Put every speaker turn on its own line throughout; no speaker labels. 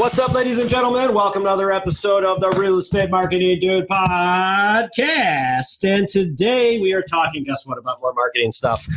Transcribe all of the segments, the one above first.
What's up, ladies and gentlemen? Welcome to another episode of the Real Estate Marketing Dude podcast. And today we are talking, guess what, about more marketing stuff.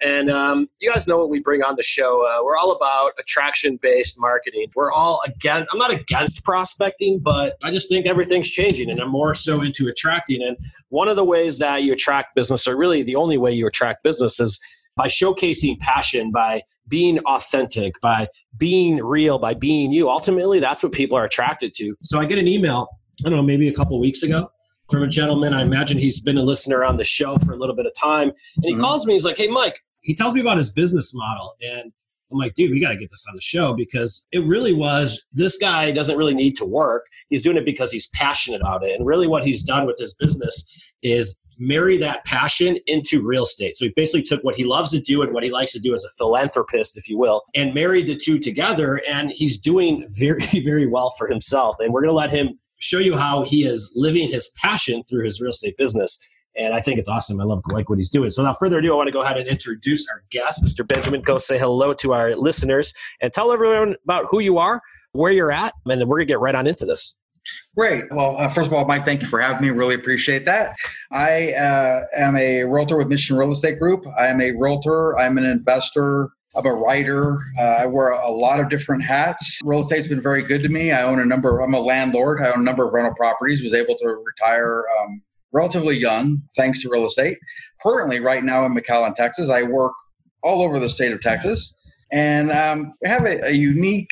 And um, you guys know what we bring on the show. Uh, we're all about attraction based marketing. We're all against, I'm not against prospecting, but I just think everything's changing and I'm more so into attracting. And one of the ways that you attract business, or really the only way you attract business, is by showcasing passion, by being authentic, by being real, by being you. Ultimately, that's what people are attracted to. So I get an email, I don't know, maybe a couple weeks ago from a gentleman. I imagine he's been a listener on the show for a little bit of time. And he mm-hmm. calls me, he's like, Hey, Mike, he tells me about his business model and I'm like, dude, we got to get this on the show because it really was this guy doesn't really need to work. He's doing it because he's passionate about it. And really, what he's done with his business is marry that passion into real estate. So he basically took what he loves to do and what he likes to do as a philanthropist, if you will, and married the two together. And he's doing very, very well for himself. And we're going to let him show you how he is living his passion through his real estate business. And I think it's awesome. I love like what he's doing. So, without further ado, I want to go ahead and introduce our guest, Mr. Benjamin. Go say hello to our listeners and tell everyone about who you are, where you're at, and then we're going to get right on into this.
Great. Well, uh, first of all, Mike, thank you for having me. Really appreciate that. I uh, am a realtor with Mission Real Estate Group. I am a realtor. I'm an investor. I'm a writer. Uh, I wear a lot of different hats. Real estate's been very good to me. I own a number. I'm a landlord. I own a number of rental properties. Was able to retire um, relatively young thanks to real estate. Currently, right now in McAllen, Texas, I work all over the state of Texas and um, have a, a, unique,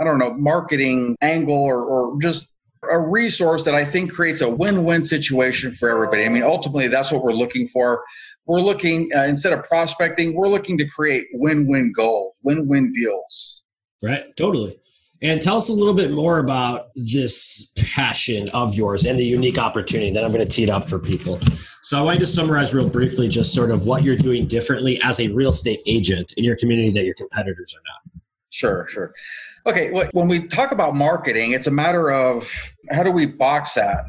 I don't know, marketing angle or, or just a resource that I think creates a win-win situation for everybody. I mean, ultimately, that's what we're looking for. We're looking uh, instead of prospecting, we're looking to create win-win goals, win-win deals.
Right. Totally. And tell us a little bit more about this passion of yours and the unique opportunity that I'm going to tee it up for people. So I want to summarize real briefly just sort of what you're doing differently as a real estate agent in your community that your competitors are not.
Sure, sure. Okay, when we talk about marketing, it's a matter of how do we box that?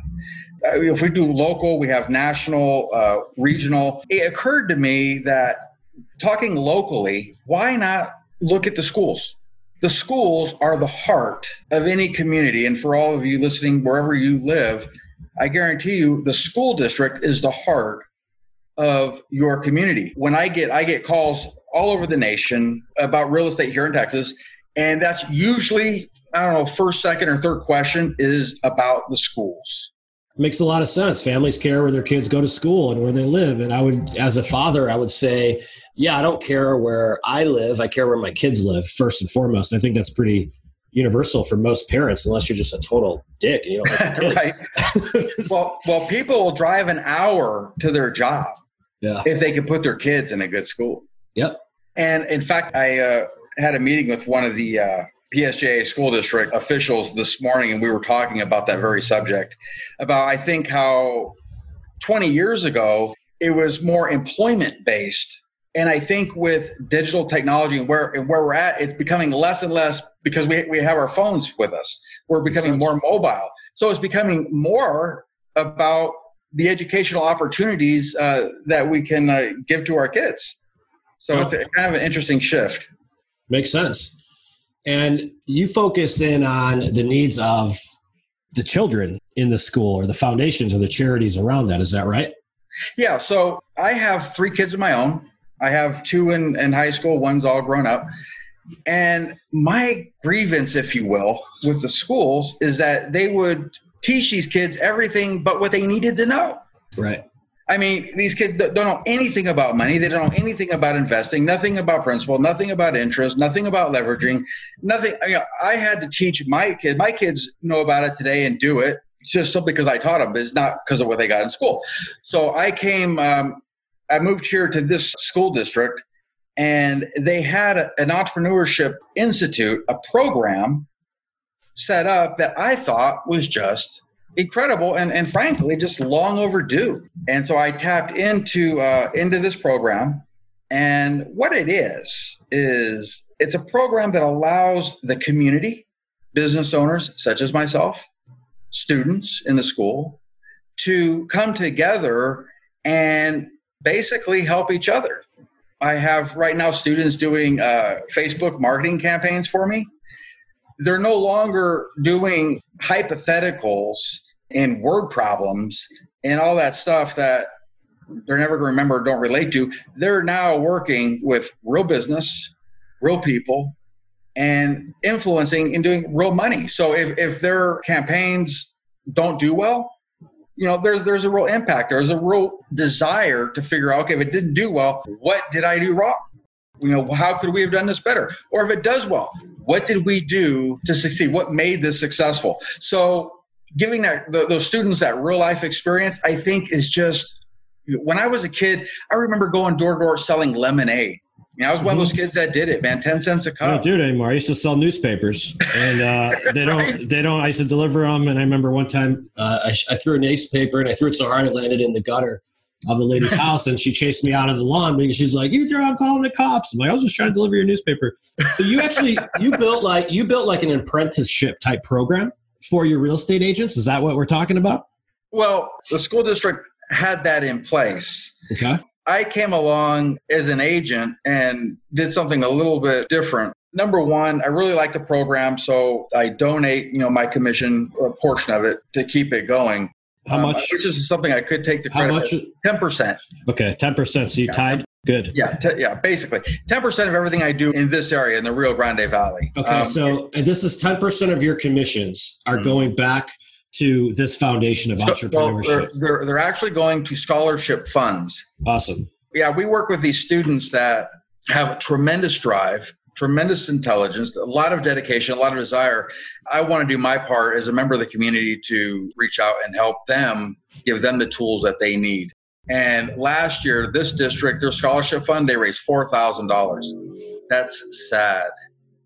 Uh, if we do local, we have national, uh, regional. It occurred to me that talking locally, why not look at the schools? The schools are the heart of any community. And for all of you listening, wherever you live, I guarantee you the school district is the heart of your community. When I get I get calls all over the nation about real estate here in Texas, and that's usually I don't know first, second, or third question is about the schools.
Makes a lot of sense. Families care where their kids go to school and where they live. And I would, as a father, I would say, yeah, I don't care where I live. I care where my kids live first and foremost. I think that's pretty universal for most parents, unless you're just a total dick and you don't like your
kids. right. well, well, people will drive an hour to their job yeah. if they can put their kids in a good school.
Yep.
And in fact, I uh, had a meeting with one of the uh, PSJA school district officials this morning, and we were talking about that very subject. About, I think, how 20 years ago it was more employment based. And I think with digital technology and where and where we're at, it's becoming less and less because we, we have our phones with us. We're becoming more mobile. So it's becoming more about the educational opportunities uh, that we can uh, give to our kids. So it's a, kind of an interesting shift.
Makes sense. And you focus in on the needs of the children in the school or the foundations or the charities around that. Is that right?
Yeah. So I have three kids of my own. I have two in, in high school, one's all grown up. And my grievance, if you will, with the schools is that they would teach these kids everything but what they needed to know.
Right.
I mean, these kids don't know anything about money. They don't know anything about investing, nothing about principal, nothing about interest, nothing about leveraging, nothing. Know, I had to teach my kids. My kids know about it today and do it just simply because I taught them. It's not because of what they got in school. So I came. Um, I moved here to this school district And they had a, an entrepreneurship institute, a program set up that I thought was just incredible and, and frankly just long overdue. And so I tapped into uh, into this program. And what it is is it's a program that allows the community, business owners such as myself, students in the school, to come together and basically help each other. I have right now students doing uh, Facebook marketing campaigns for me. They're no longer doing hypotheticals and word problems and all that stuff that they're never going to remember or don't relate to. They're now working with real business, real people, and influencing and doing real money. So if, if their campaigns don't do well, you know, there's there's a real impact. There's a real desire to figure out, okay, if it didn't do well, what did I do wrong? You know, how could we have done this better? Or if it does well, what did we do to succeed? What made this successful? So giving that the, those students that real life experience, I think is just when I was a kid, I remember going door to door selling lemonade. You know, I was one of those mm-hmm. kids that did it, man. Ten cents a cup.
I don't do it anymore. I used to sell newspapers, and uh, they don't. right. They don't. I used to deliver them, and I remember one time uh, I, I, threw a newspaper, and I threw it so hard it landed in the gutter of the lady's house, and she chased me out of the lawn because she's like, "You threw! I'm calling the cops." I'm like, "I was just trying to deliver your newspaper." So you actually you built like you built like an apprenticeship type program for your real estate agents. Is that what we're talking about?
Well, the school district had that in place.
Okay.
I came along as an agent and did something a little bit different. Number one, I really like the program, so I donate, you know, my commission a portion of it to keep it going.
How um, much?
Which is something I could take the credit. How much? Ten percent.
Okay, ten percent. So you yeah. tied. Good.
Yeah, t- yeah. Basically, ten percent of everything I do in this area in the Rio Grande Valley.
Okay, um, so this is ten percent of your commissions are mm-hmm. going back to this foundation of entrepreneurship? Well,
they're, they're, they're actually going to scholarship funds.
Awesome.
Yeah, we work with these students that have a tremendous drive, tremendous intelligence, a lot of dedication, a lot of desire. I want to do my part as a member of the community to reach out and help them, give them the tools that they need. And last year, this district, their scholarship fund, they raised $4,000. That's sad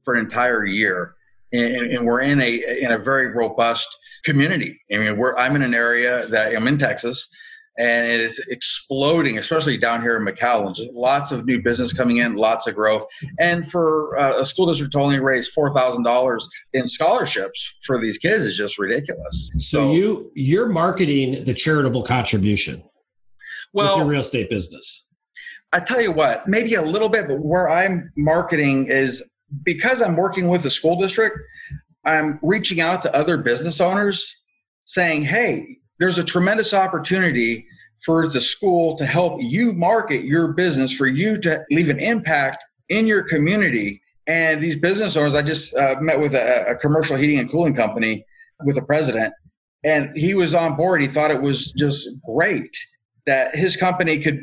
for an entire year. And, and, we're in a in a very robust community. I mean, we're, I'm in an area that I'm in Texas, and it is exploding, especially down here in McAllen. Just lots of new business coming in, lots of growth. And for uh, a school district to only raise four thousand dollars in scholarships for these kids is just ridiculous.
So, so you you're marketing the charitable contribution. Well, with your real estate business.
I tell you what, maybe a little bit, but where I'm marketing is because I'm working with the school district. I'm reaching out to other business owners saying, hey, there's a tremendous opportunity for the school to help you market your business, for you to leave an impact in your community. And these business owners, I just uh, met with a, a commercial heating and cooling company with the president, and he was on board. He thought it was just great that his company could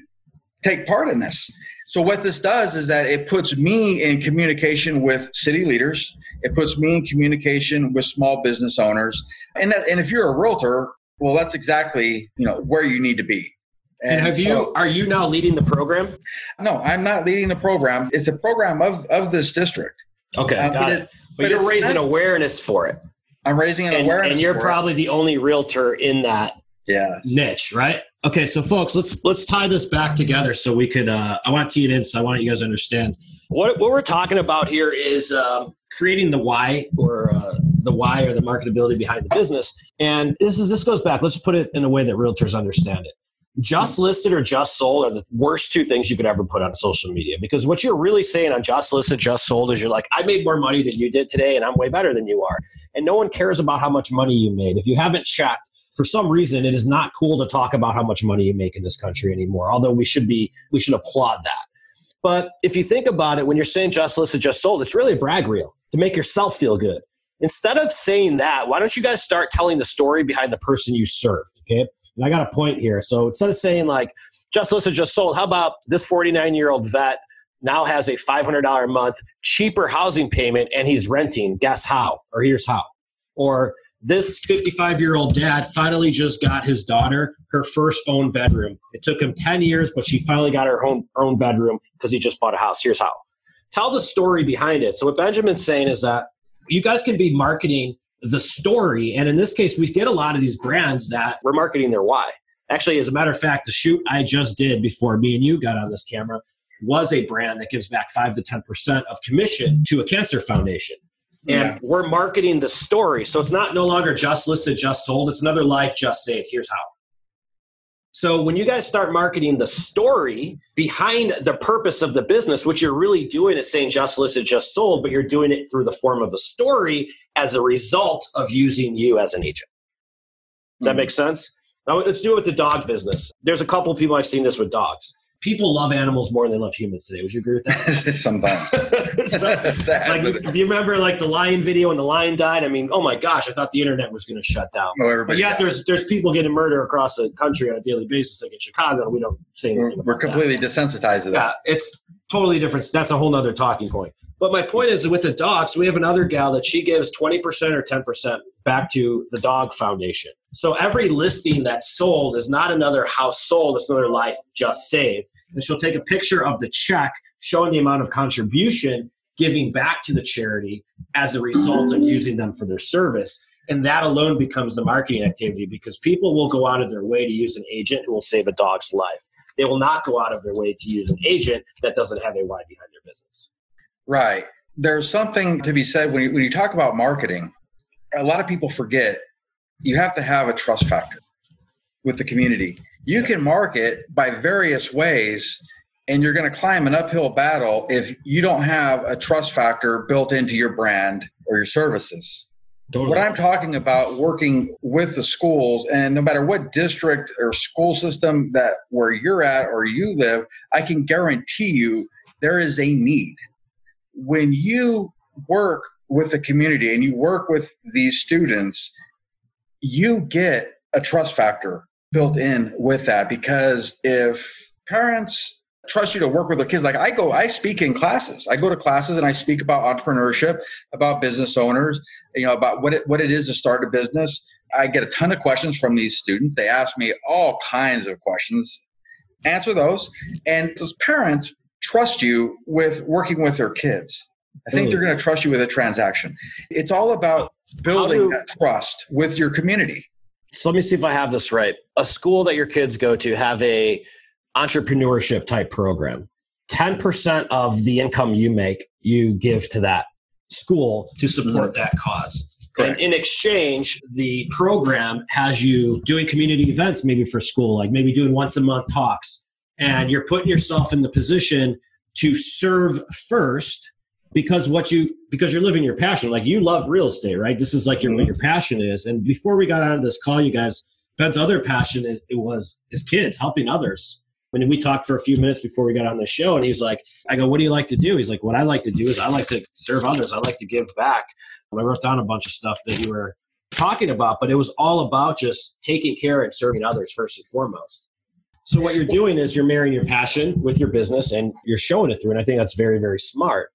take part in this. So what this does is that it puts me in communication with city leaders. It puts me in communication with small business owners. And that, and if you're a realtor, well, that's exactly you know where you need to be.
And, and have so, you are you now leading the program?
No, I'm not leading the program. It's a program of of this district.
Okay, um, got but it. it. But, but you're raising not, awareness for it.
I'm raising an
and,
awareness,
and you're probably
it.
the only realtor in that
yeah
niche, right? Okay, so folks, let's let's tie this back together so we could. Uh, I want to tee it in, so I want you guys to understand what what we're talking about here is um, creating the why or uh, the why or the marketability behind the business. And this is this goes back. Let's put it in a way that realtors understand it. Just listed or just sold are the worst two things you could ever put on social media because what you're really saying on just listed, just sold is you're like, I made more money than you did today and I'm way better than you are. And no one cares about how much money you made. If you haven't checked for some reason it is not cool to talk about how much money you make in this country anymore although we should be we should applaud that but if you think about it when you're saying just listed just sold it's really a brag reel to make yourself feel good instead of saying that why don't you guys start telling the story behind the person you served okay and i got a point here so instead of saying like just listed just sold how about this 49 year old vet now has a $500 a month cheaper housing payment and he's renting guess how or here's how or this 55 year old dad finally just got his daughter her first own bedroom. It took him 10 years, but she finally got her own, her own bedroom because he just bought a house. Here's how. Tell the story behind it. So, what Benjamin's saying is that you guys can be marketing the story. And in this case, we get a lot of these brands that we're marketing their why. Actually, as a matter of fact, the shoot I just did before me and you got on this camera was a brand that gives back 5 to 10% of commission to a cancer foundation and yeah. we're marketing the story. So it's not no longer just listed, just sold. It's another life just saved. Here's how. So when you guys start marketing the story behind the purpose of the business, what you're really doing is saying just listed, just sold, but you're doing it through the form of a story as a result of using you as an agent. Does that mm-hmm. make sense? Now let's do it with the dog business. There's a couple of people I've seen this with dogs people love animals more than they love humans today. Would you agree with that?
Sometimes.
so, like, if you remember, like the lion video and the lion died. I mean, oh my gosh, I thought the internet was going to shut down. Oh, but yet, there's there's people getting murdered across the country on a daily basis, like in Chicago, we don't say anything.
We're, we're completely
that.
desensitized to that.
Yeah, it's totally different. That's a whole other talking point. But my point is with the dogs, we have another gal that she gives 20% or 10% back to the dog foundation. So every listing that's sold is not another house sold, it's another life just saved. And she'll take a picture of the check showing the amount of contribution giving back to the charity as a result of using them for their service. And that alone becomes the marketing activity because people will go out of their way to use an agent who will save a dog's life. They will not go out of their way to use an agent that doesn't have a why behind their business.
Right. There's something to be said when you, when you talk about marketing. A lot of people forget you have to have a trust factor with the community. You can market by various ways, and you're going to climb an uphill battle if you don't have a trust factor built into your brand or your services. Totally. What I'm talking about working with the schools, and no matter what district or school system that where you're at or you live, I can guarantee you there is a need when you work with the community and you work with these students, you get a trust factor built in with that because if parents trust you to work with their kids like i go i speak in classes. I go to classes and i speak about entrepreneurship about business owners you know about what it, what it is to start a business. I get a ton of questions from these students. They ask me all kinds of questions. Answer those. And those parents trust you with working with their kids. I think they're going to trust you with a transaction. It's all about building do, that trust with your community.
So let me see if I have this right. A school that your kids go to have a entrepreneurship type program. 10% of the income you make, you give to that school to support mm-hmm. that cause. Correct. And in exchange, the program has you doing community events, maybe for school, like maybe doing once a month talks, and you're putting yourself in the position to serve first because what you because you're living your passion. Like you love real estate right? This is like your what mm-hmm. your passion is. And before we got out of this call you guys ben's other passion it, it was his kids helping others. When we talked for a few minutes before we got on the show and he was like i go what do you like to do? He's like what i like to do is i like to serve others. I like to give back. I wrote down a bunch of stuff that you were talking about but it was all about just taking care and serving others first and foremost. So what you're doing is you're marrying your passion with your business and you're showing it through. And I think that's very, very smart.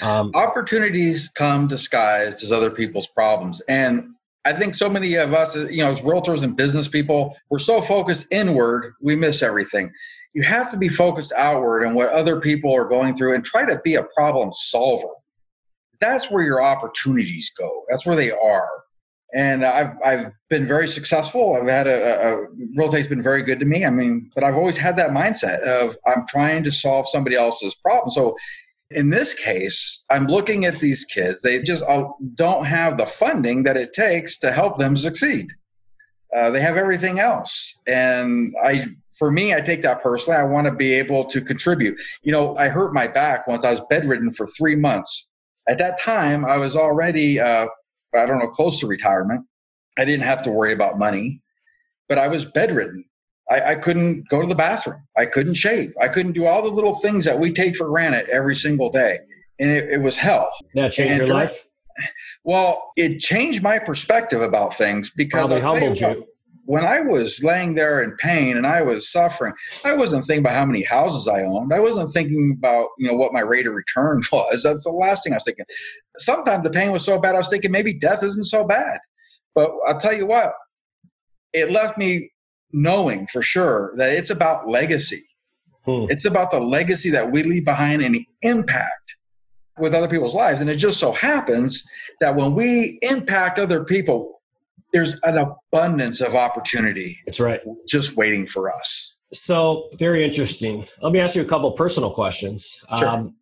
Um, Opportunities come disguised as other people's problems. And I think so many of us, you know, as realtors and business people, we're so focused inward, we miss everything. You have to be focused outward and what other people are going through and try to be a problem solver. That's where your opportunities go. That's where they are and I've I've been very successful. I've had a, a, real estate's been very good to me. I mean, but I've always had that mindset of I'm trying to solve somebody else's problem. So in this case, I'm looking at these kids. They just don't have the funding that it takes to help them succeed. Uh, they have everything else, and I, for me, I take that personally. I want to be able to contribute. You know, I hurt my back once. I was bedridden for three months. At that time, I was already uh, I don't know, close to retirement. I didn't have to worry about money, but I was bedridden. I, I, couldn't go to the bathroom. I couldn't shave. I couldn't do all the little things that we take for granted every single day. And it, it was hell.
That changed and your life?
Well, it changed my perspective about things because
Probably humbled you
when I was laying there in pain and I was suffering, I wasn't thinking about how many houses I owned. I wasn't thinking about, you know, what my rate of return was. That's the last thing I was thinking. Sometimes the pain was so bad, I was thinking maybe death isn't so bad. But I'll tell you what, it left me knowing for sure that it's about legacy. Hmm. It's about the legacy that we leave behind and the impact with other people's lives. And it just so happens that when we impact other people, there's an abundance of opportunity.
That's right.
Just waiting for us.
So, very interesting. Let me ask you a couple personal questions. Sure. Um,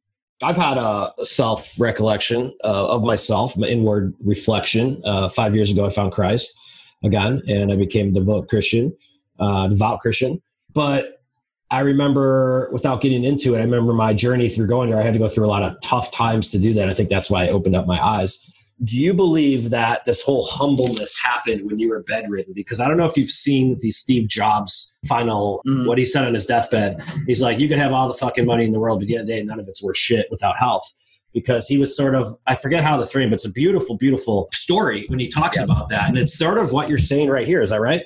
I've had a self recollection uh, of myself, my inward reflection. Uh, five years ago, I found Christ again, and I became a devout Christian, uh, devout Christian. But I remember, without getting into it, I remember my journey through going there. I had to go through a lot of tough times to do that. I think that's why I opened up my eyes. Do you believe that this whole humbleness happened when you were bedridden? Because I don't know if you've seen the Steve Jobs final, mm. what he said on his deathbed. He's like, you can have all the fucking money in the world, but the end of the day, none of it's worth shit without health because he was sort of I forget how the three, but it's a beautiful, beautiful story when he talks yeah. about that, and it's sort of what you're saying right here. Is that right?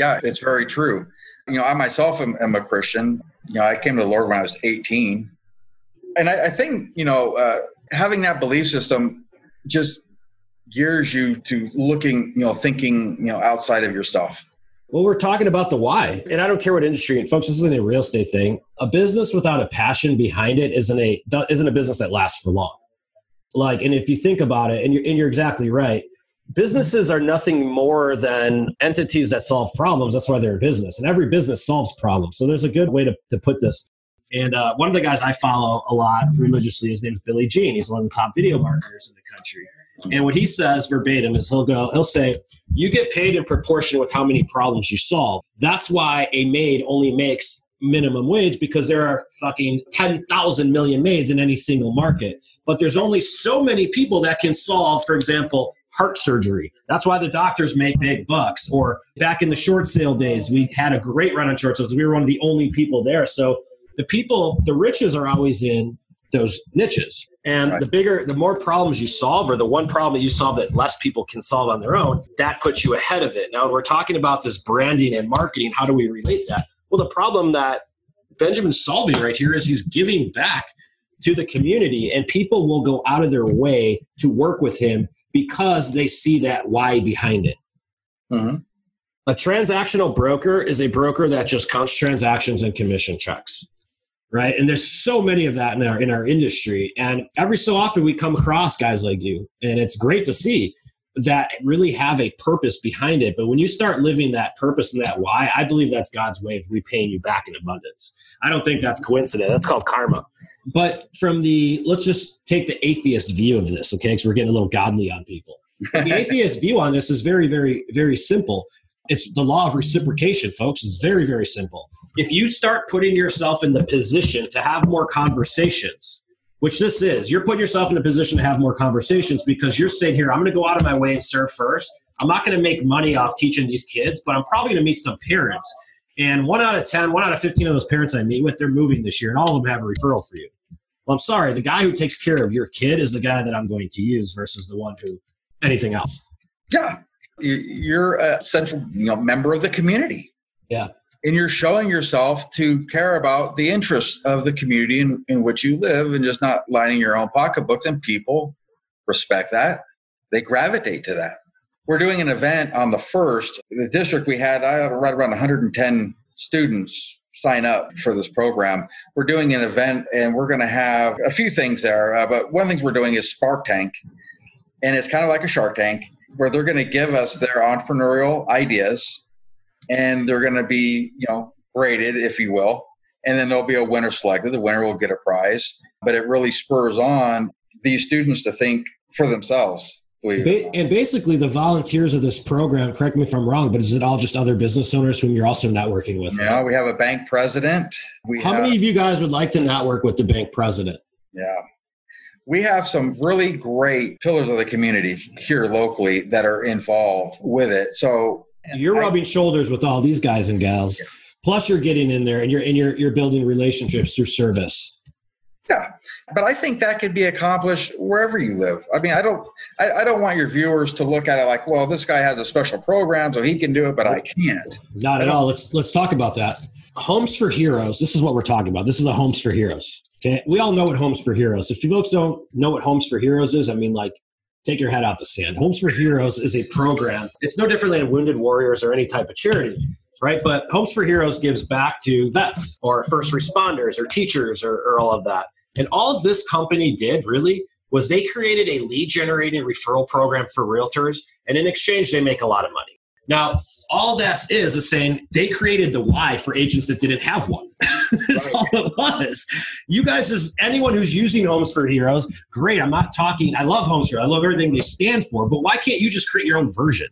Yeah, it's very true. You know, I myself am, am a Christian. You know, I came to the Lord when I was 18, and I, I think you know uh, having that belief system just gears you to looking, you know, thinking, you know, outside of yourself.
Well, we're talking about the why, and I don't care what industry. And folks, this isn't a real estate thing. A business without a passion behind it isn't a isn't a business that lasts for long. Like, and if you think about it, and you're and you're exactly right. Businesses are nothing more than entities that solve problems. That's why they're a business, and every business solves problems. So there's a good way to, to put this. And uh, one of the guys I follow a lot religiously, his name's Billy Gene. He's one of the top video marketers in the country. And what he says verbatim is he'll go, he'll say, you get paid in proportion with how many problems you solve. That's why a maid only makes minimum wage because there are fucking 10,000 million maids in any single market. But there's only so many people that can solve, for example, heart surgery. That's why the doctors make big bucks. Or back in the short sale days, we had a great run on short sales. We were one of the only people there. So the people, the riches are always in those niches. And right. the bigger, the more problems you solve, or the one problem that you solve that less people can solve on their own, that puts you ahead of it. Now, we're talking about this branding and marketing. How do we relate that? Well, the problem that Benjamin's solving right here is he's giving back to the community, and people will go out of their way to work with him because they see that why behind it. Mm-hmm. A transactional broker is a broker that just counts transactions and commission checks right? And there's so many of that in our in our industry, and every so often we come across guys like you, and it's great to see that really have a purpose behind it. But when you start living that purpose and that why, I believe that's God's way of repaying you back in abundance. I don't think that's coincidence. That's called karma. But from the let's just take the atheist view of this, okay? Because we're getting a little godly on people. the atheist view on this is very, very, very simple. It's the law of reciprocation, folks. It's very, very simple. If you start putting yourself in the position to have more conversations, which this is, you're putting yourself in a position to have more conversations because you're saying, here, I'm going to go out of my way and serve first. I'm not going to make money off teaching these kids, but I'm probably going to meet some parents. And one out of 10, one out of 15 of those parents I meet with, they're moving this year, and all of them have a referral for you. Well, I'm sorry, the guy who takes care of your kid is the guy that I'm going to use versus the one who anything else.
Yeah you're a central you know member of the community
yeah
and you're showing yourself to care about the interests of the community in, in which you live and just not lining your own pocketbooks and people respect that they gravitate to that we're doing an event on the first the district we had i had right around 110 students sign up for this program we're doing an event and we're going to have a few things there uh, but one of the things we're doing is spark tank and it's kind of like a shark tank where they're going to give us their entrepreneurial ideas and they're going to be, you know, graded, if you will. And then there'll be a winner selected. The winner will get a prize. But it really spurs on these students to think for themselves.
And basically, the volunteers of this program, correct me if I'm wrong, but is it all just other business owners whom you're also networking with?
Yeah, we have a bank president. We
How
have,
many of you guys would like to network with the bank president?
Yeah we have some really great pillars of the community here locally that are involved with it. So
you're I, rubbing shoulders with all these guys and gals. Yeah. Plus, you're getting in there and you're and you're you're building relationships through service.
Yeah, but I think that could be accomplished wherever you live. I mean, I don't I, I don't want your viewers to look at it like, well, this guy has a special program, so he can do it, but I can't.
Not at all. Let's let's talk about that. Homes for Heroes. This is what we're talking about. This is a Homes for Heroes. Okay, we all know what Homes for Heroes. If you folks don't know what Homes for Heroes is, I mean, like take your head out the sand. Homes for Heroes is a program. It's no different than Wounded Warriors or any type of charity, right? But Homes for Heroes gives back to vets or first responders or teachers or, or all of that. And all this company did really was they created a lead generating referral program for realtors, and in exchange, they make a lot of money. Now, all this is is saying they created the why for agents that didn't have one. That's right. all it was. You guys, as anyone who's using Homes for Heroes, great. I'm not talking. I love Homes for. I love everything they stand for. But why can't you just create your own version?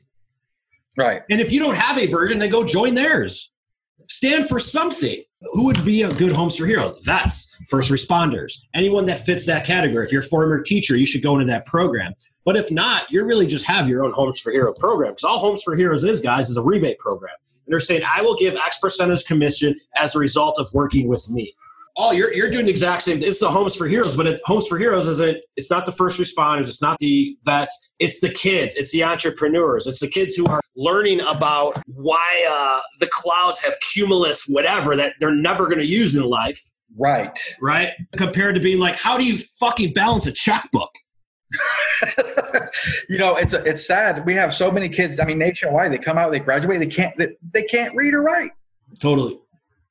Right.
And if you don't have a version, then go join theirs. Stand for something. Who would be a good Homes for Heroes? That's first responders. Anyone that fits that category. If you're a former teacher, you should go into that program. But if not, you really just have your own Homes for Hero program. Because all Homes for Heroes is, guys, is a rebate program. And they're saying, I will give X percentage commission as a result of working with me. Oh, you're, you're doing the exact same. It's the Homes for Heroes, but it, Homes for Heroes isn't. It's not the first responders. It's not the vets. It's the kids. It's the entrepreneurs. It's the kids who are learning about why uh, the clouds have cumulus whatever that they're never going to use in life.
Right.
Right. Compared to being like, how do you fucking balance a checkbook?
you know, it's it's sad. We have so many kids. I mean, nationwide, they come out, they graduate, they can't they, they can't read or write.
Totally,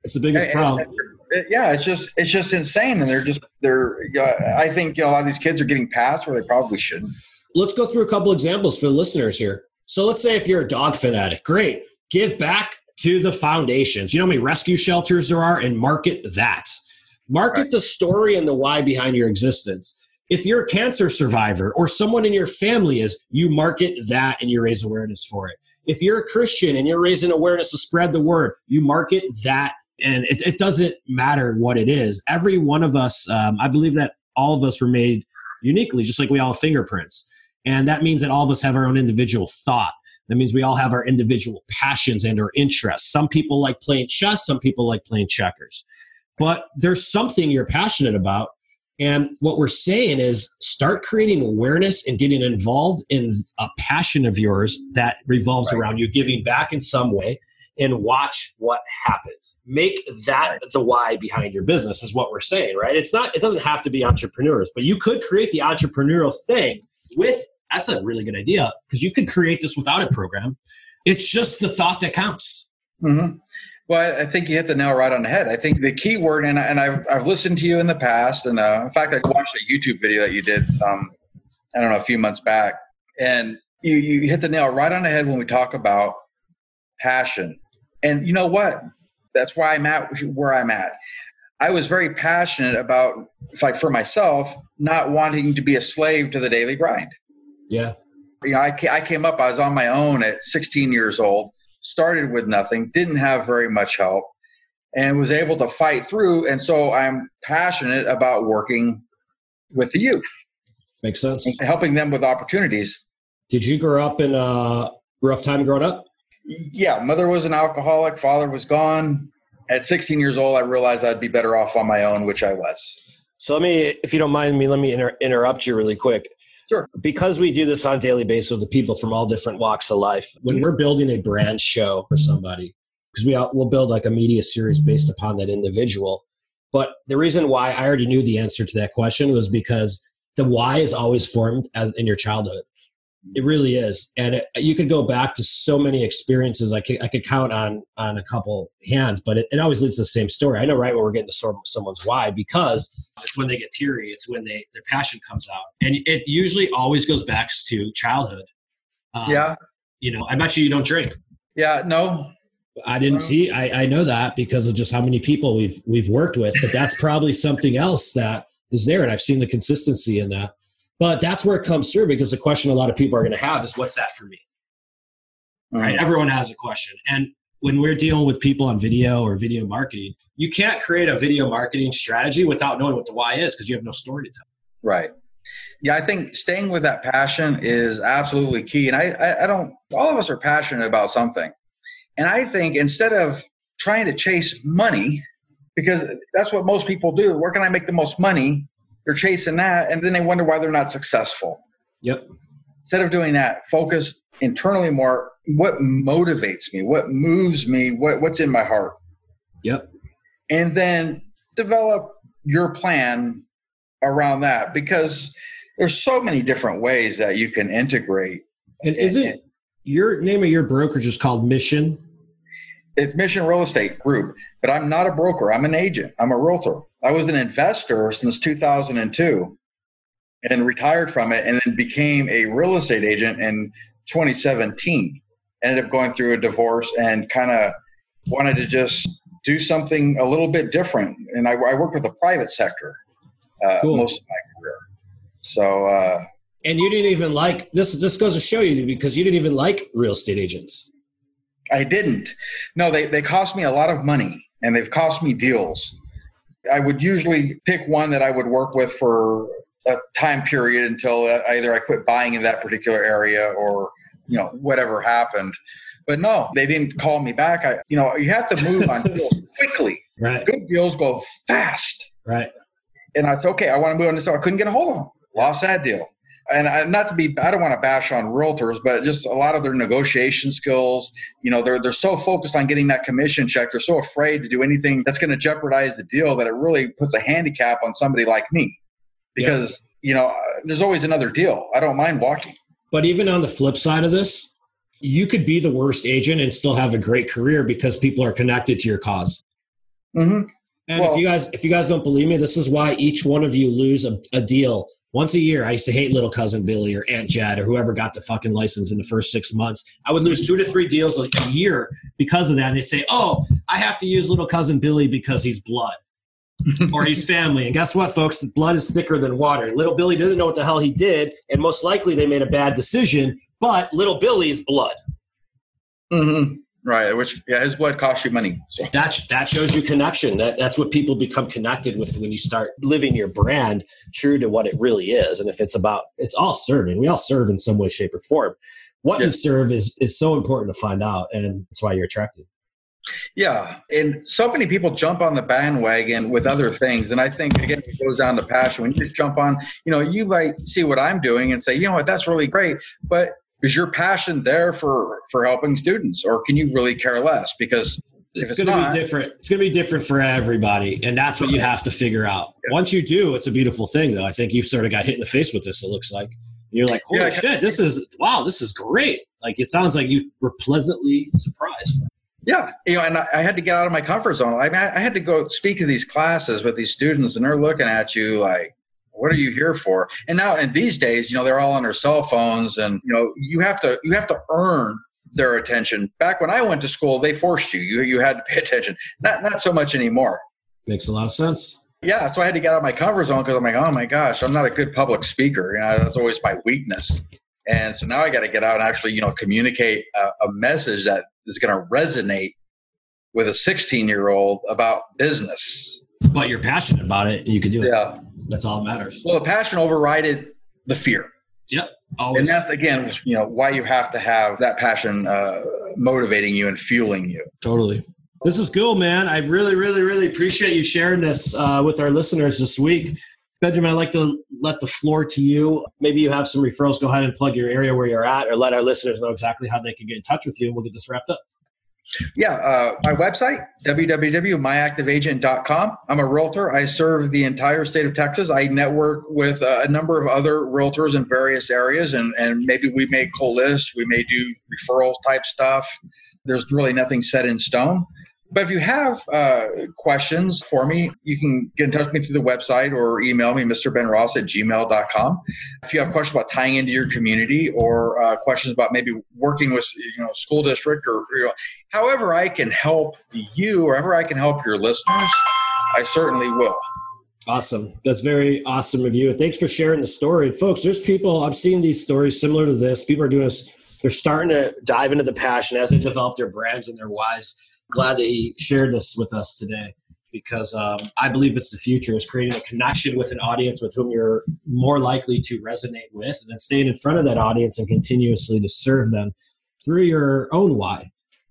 it's the biggest and, problem.
And, yeah, it's just it's just insane, and they're just they're. Uh, I think you know a lot of these kids are getting past where they probably shouldn't.
Let's go through a couple examples for the listeners here. So let's say if you're a dog fanatic, great, give back to the foundations. You know how many rescue shelters there are, and market that. Market right. the story and the why behind your existence if you're a cancer survivor or someone in your family is, you market that and you raise awareness for it. If you're a Christian and you're raising awareness to spread the word, you market that. And it, it doesn't matter what it is. Every one of us, um, I believe that all of us were made uniquely, just like we all have fingerprints. And that means that all of us have our own individual thought. That means we all have our individual passions and our interests. Some people like playing chess, some people like playing checkers. But there's something you're passionate about and what we're saying is start creating awareness and getting involved in a passion of yours that revolves right. around you giving back in some way and watch what happens. Make that the why behind your business is what we're saying, right? It's not it doesn't have to be entrepreneurs, but you could create the entrepreneurial thing with that's a really good idea because you could create this without a program. It's just the thought that counts.
Mm-hmm. Well, I think you hit the nail right on the head. I think the key word, and, and I've, I've listened to you in the past, and uh, in fact, I watched a YouTube video that you did, um, I don't know, a few months back, and you, you hit the nail right on the head when we talk about passion. And you know what? That's why I'm at where I'm at. I was very passionate about, like for myself, not wanting to be a slave to the daily grind.
Yeah.
You know, I, I came up, I was on my own at 16 years old started with nothing, didn't have very much help, and was able to fight through. And so I'm passionate about working with the youth.
Makes sense.
Helping them with opportunities.
Did you grow up in a rough time growing up?
Yeah, mother was an alcoholic, father was gone. At 16 years old, I realized I'd be better off on my own, which I was.
So let me, if you don't mind me, let me inter- interrupt you really quick.
Sure.
Because we do this on a daily basis with people from all different walks of life, when we're building a brand show for somebody, because we all, we'll build like a media series based upon that individual. But the reason why I already knew the answer to that question was because the why is always formed as in your childhood. It really is, and it, you could go back to so many experiences. I could I could count on on a couple hands, but it, it always leads to the same story. I know right when we're getting to someone's why because it's when they get teary. It's when they their passion comes out, and it usually always goes back to childhood.
Um, yeah,
you know, I bet you you don't drink.
Yeah, no,
I didn't see. I, I know that because of just how many people we've we've worked with, but that's probably something else that is there, and I've seen the consistency in that. But that's where it comes through because the question a lot of people are going to have is, "What's that for me?" Mm-hmm. Right? Everyone has a question, and when we're dealing with people on video or video marketing, you can't create a video marketing strategy without knowing what the why is because you have no story to tell.
Right. Yeah, I think staying with that passion is absolutely key. And I, I, I don't. All of us are passionate about something, and I think instead of trying to chase money, because that's what most people do. Where can I make the most money? They're chasing that, and then they wonder why they're not successful.
Yep.
Instead of doing that, focus internally more. What motivates me? What moves me? What, what's in my heart?
Yep.
And then develop your plan around that because there's so many different ways that you can integrate.
And is it your name of your brokerage is called Mission?
It's Mission Real Estate Group, but I'm not a broker. I'm an agent. I'm a realtor. I was an investor since 2002 and retired from it and then became a real estate agent in 2017. Ended up going through a divorce and kind of wanted to just do something a little bit different. And I, I worked with the private sector uh, cool. most of my career. So, uh,
and you didn't even like this. This goes to show you because you didn't even like real estate agents.
I didn't. No, they they cost me a lot of money, and they've cost me deals. I would usually pick one that I would work with for a time period until either I quit buying in that particular area or you know whatever happened. But no, they didn't call me back. I, you know, you have to move on deals quickly.
Right.
Good deals go fast.
Right.
And I said, okay, I want to move on this. So I couldn't get a hold of them. Lost that deal. And I, not to be, I don't want to bash on realtors, but just a lot of their negotiation skills. You know, they're they're so focused on getting that commission check. They're so afraid to do anything that's going to jeopardize the deal that it really puts a handicap on somebody like me. Because yeah. you know, there's always another deal. I don't mind walking.
But even on the flip side of this, you could be the worst agent and still have a great career because people are connected to your because
mm-hmm.
And well, if you guys if you guys don't believe me, this is why each one of you lose a, a, deal once a year. I used to hate little cousin Billy or Aunt Jed or whoever got the fucking license in the first six months. I would lose two to three deals like a year because of that. And they say, "Oh, I have to use little cousin Billy because he's blood." or he's family. And guess what, folks? The blood is thicker than water. Little Billy didn't know what the hell he did, and most likely they made a bad decision but little Billy's blood.
Mm-hmm. Right, which yeah, his blood costs you money.
So. That that shows you connection. That that's what people become connected with when you start living your brand true to what it really is. And if it's about, it's all serving. We all serve in some way, shape, or form. What you serve is is so important to find out, and that's why you're attracted.
Yeah, and so many people jump on the bandwagon with other things, and I think again it goes down to passion. When you just jump on, you know, you might see what I'm doing and say, you know what, that's really great, but is your passion there for for helping students, or can you really care less? Because
it's, it's going to be different. It's going to be different for everybody, and that's what you have to figure out. Yeah. Once you do, it's a beautiful thing, though. I think you sort of got hit in the face with this. It looks like you're like, holy yeah, shit, this is wow, this is great. Like it sounds like you were pleasantly surprised.
Yeah, you know, and I, I, had to get out of my comfort zone. I mean, I, I had to go speak to these classes with these students, and they're looking at you like, "What are you here for?" And now, in these days, you know, they're all on their cell phones, and you know, you have to you have to earn their attention. Back when I went to school, they forced you; you you had to pay attention. Not not so much anymore.
Makes a lot of sense.
Yeah, so I had to get out of my comfort zone because I'm like, oh my gosh, I'm not a good public speaker. You know, that's always my weakness. And so now I got to get out and actually, you know, communicate a, a message that is going to resonate with a 16 year old about business.
But you're passionate about it and you can do
it. Yeah.
That's all that matters.
Well, the passion overrided the fear.
Yep.
Always. And that's again, you know, why you have to have that passion uh, motivating you and fueling you.
Totally. This is cool, man. I really, really, really appreciate you sharing this uh, with our listeners this week. Benjamin, I'd like to let the floor to you. Maybe you have some referrals. Go ahead and plug your area where you're at, or let our listeners know exactly how they can get in touch with you, and we'll get this wrapped up.
Yeah, uh, my website, www.myactiveagent.com. I'm a realtor. I serve the entire state of Texas. I network with uh, a number of other realtors in various areas, and, and maybe we may co-list, we may do referral type stuff. There's really nothing set in stone. But if you have uh, questions for me, you can get in touch with me through the website or email me, mrbenross at gmail.com. If you have questions about tying into your community or uh, questions about maybe working with you know school district or you know, however I can help you or however I can help your listeners, I certainly will.
Awesome. That's very awesome of you. And thanks for sharing the story. folks, there's people, I've seen these stories similar to this. People are doing this, they're starting to dive into the passion as they develop their brands and their whys glad that he shared this with us today because um, I believe it's the future is creating a connection with an audience with whom you're more likely to resonate with, and then staying in front of that audience and continuously to serve them through your own why.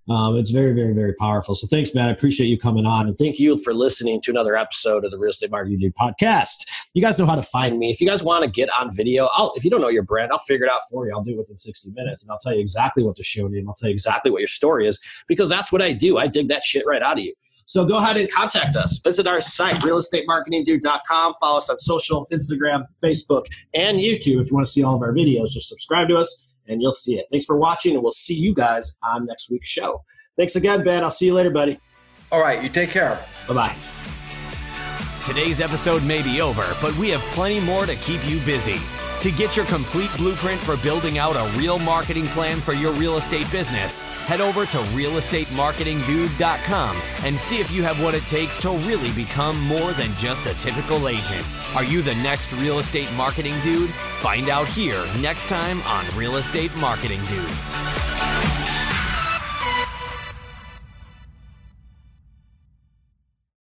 Um, it's very, very, very powerful. So thanks, man. I appreciate you coming on. And thank you for listening to another episode of the Real Estate Marketing podcast. You guys know how to find me. If you guys want to get on video, I'll, if you don't know your brand, I'll figure it out for you. I'll do it within 60 minutes and I'll tell you exactly what to show you and I'll tell you exactly what your story is because that's what I do. I dig that shit right out of you. So go ahead and contact us. Visit our site, realestatemarketingdude.com. Follow us on social, Instagram, Facebook, and YouTube. If you want to see all of our videos, just subscribe to us and you'll see it. Thanks for watching, and we'll see you guys on next week's show. Thanks again, Ben. I'll see you later, buddy.
All right, you take care.
Bye bye.
Today's episode may be over, but we have plenty more to keep you busy. To get your complete blueprint for building out a real marketing plan for your real estate business, head over to realestatemarketingdude.com and see if you have what it takes to really become more than just a typical agent. Are you the next real estate marketing dude? Find out here next time on Real Estate Marketing Dude.